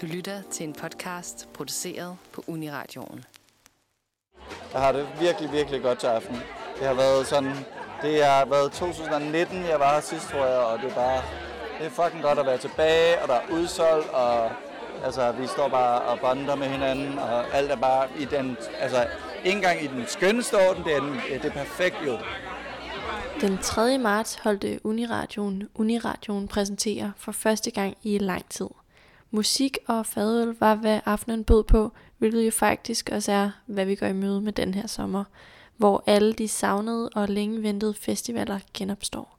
Du lytter til en podcast produceret på Uniradioen. Jeg har det virkelig, virkelig godt til aften. Det har været sådan, det har været 2019, jeg var her sidst, tror jeg, og det er bare, det er fucking godt at være tilbage, og der er udsolgt, og altså, vi står bare og bonder med hinanden, og alt er bare i den, altså, ikke engang i den skønneste orden, det er, den, det er perfekt jo. Den 3. marts holdte Uniradioen Uniradioen præsenterer for første gang i lang tid. Musik og fadøl var, hvad aftenen bød på, hvilket jo faktisk også er, hvad vi går i møde med den her sommer, hvor alle de savnede og længe ventede festivaler genopstår.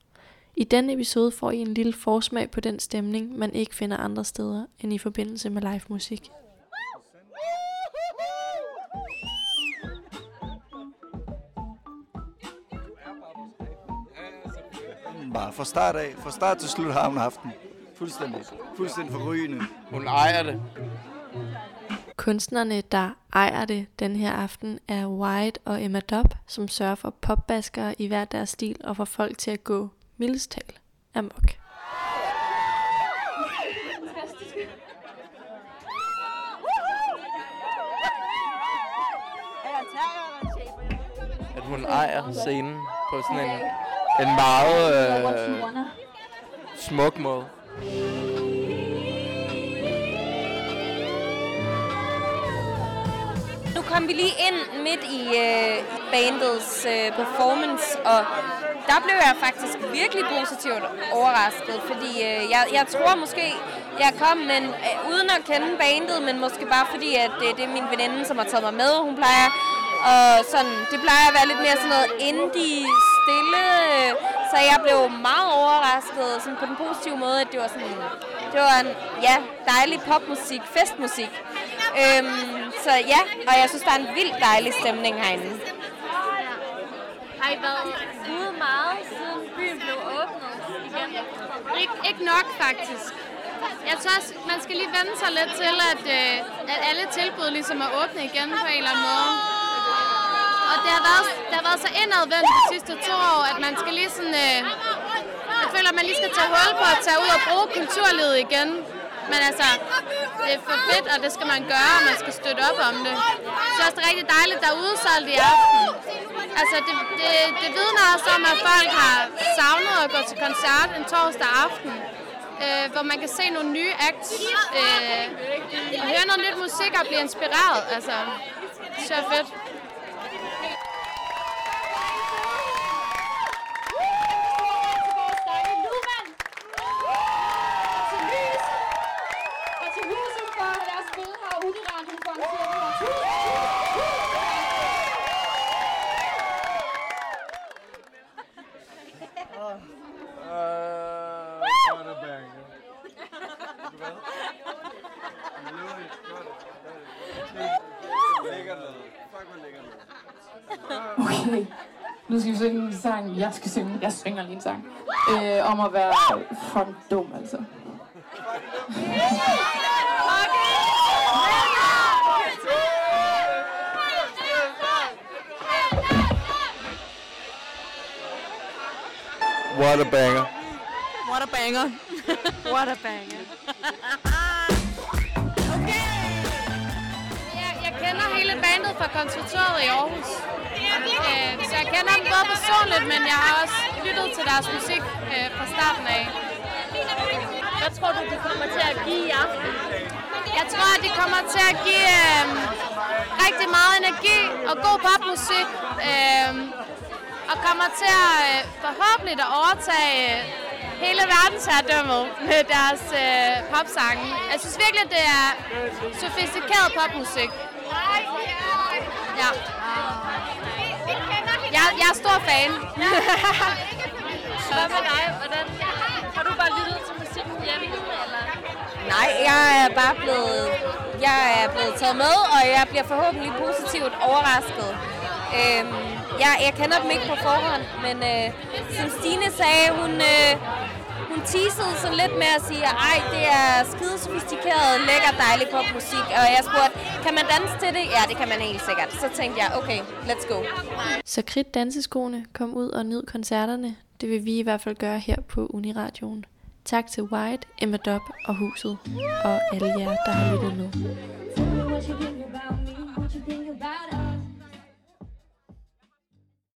I denne episode får I en lille forsmag på den stemning, man ikke finder andre steder end i forbindelse med live musik. Bare fra start af, fra start til slut har hun aften. Fuldstændig, fuldstændig forrygende. Hun ejer det. Kunstnerne, der ejer det den her aften, er White og Emma Dobb, som sørger for popbaskere i hver deres stil og får folk til at gå mildestal amok. At hun ejer scenen på sådan en, en meget øh, smuk måde. Nu kom vi lige ind midt i øh, bandets øh, performance, og der blev jeg faktisk virkelig positivt overrasket, fordi øh, jeg, jeg tror måske, jeg kom men, øh, uden at kende bandet, men måske bare fordi, at det, det er min veninde, som har taget mig med. Hun plejer og sådan, det plejer at være lidt mere sådan noget indie, stille, øh, så jeg blev meget overrasket sådan på den positive måde, at det var sådan, det var en ja, dejlig popmusik, festmusik. Øhm, så ja, og jeg synes, der er en vild dejlig stemning herinde. Har I været ude meget, siden byen blev åbnet igen? Ik- ikke nok, faktisk. Jeg tror også, man skal lige vende sig lidt til, at, øh, at alle tilbud ligesom er åbne igen på en eller anden måde. Og det har været, det har været så indadvendt de sidste to år, man skal lige sådan... Øh, jeg føler, at man lige skal tage hul på at tage ud og bruge kulturlivet igen. Men altså, det er for fedt, og det skal man gøre, og man skal støtte op om det. Så er det rigtig dejligt, der er udsolgt i aften. Altså, det, det, det vidner også om, at folk har savnet at gå til koncert en torsdag aften, øh, hvor man kan se nogle nye acts, øh, og høre noget nyt musik og blive inspireret. Altså, det er fedt. Okay, nu skal vi synge en sang. Jeg skal synge. Jeg synger lige en sang. Øh, om at være fucking dum, altså. What a banger. What a banger. What a banger. Jeg, jeg kender hele bandet fra konservatoriet i Aarhus. Øh, så jeg kender dem både personligt, men jeg har også lyttet til deres musik øh, fra starten af. Hvad tror du, de kommer til at give i aften? Jeg tror, at de kommer til at give øh, rigtig meget energi og god popmusik. Øh, og kommer til at øh, forhåbentlig at overtage øh, hele verdensherredømmet med deres øh, popsange. Jeg synes virkelig, at det er sofistikeret popmusik. Ja. Jeg, jeg er stor fan. Hvad med dig? Hvordan? Har du bare lyttet til musikken hjemme, eller? Nej, jeg er bare blevet, jeg er blevet taget med, og jeg bliver forhåbentlig positivt overrasket. Øhm, jeg, jeg kender dem ikke på forhånd, men øh, som Stine sagde, hun, øh, hun teasede sådan lidt med at sige, ej, det er skide sofistikeret, lækker, dejlig popmusik. Og jeg spurgte, kan man danse til det? Ja, det kan man helt sikkert. Så tænkte jeg, okay, let's go. Så kridt danseskoene, kom ud og nyd koncerterne. Det vil vi i hvert fald gøre her på Uniradioen. Tak til White, Emma Dob og Huset, og alle jer, der har lyttet med.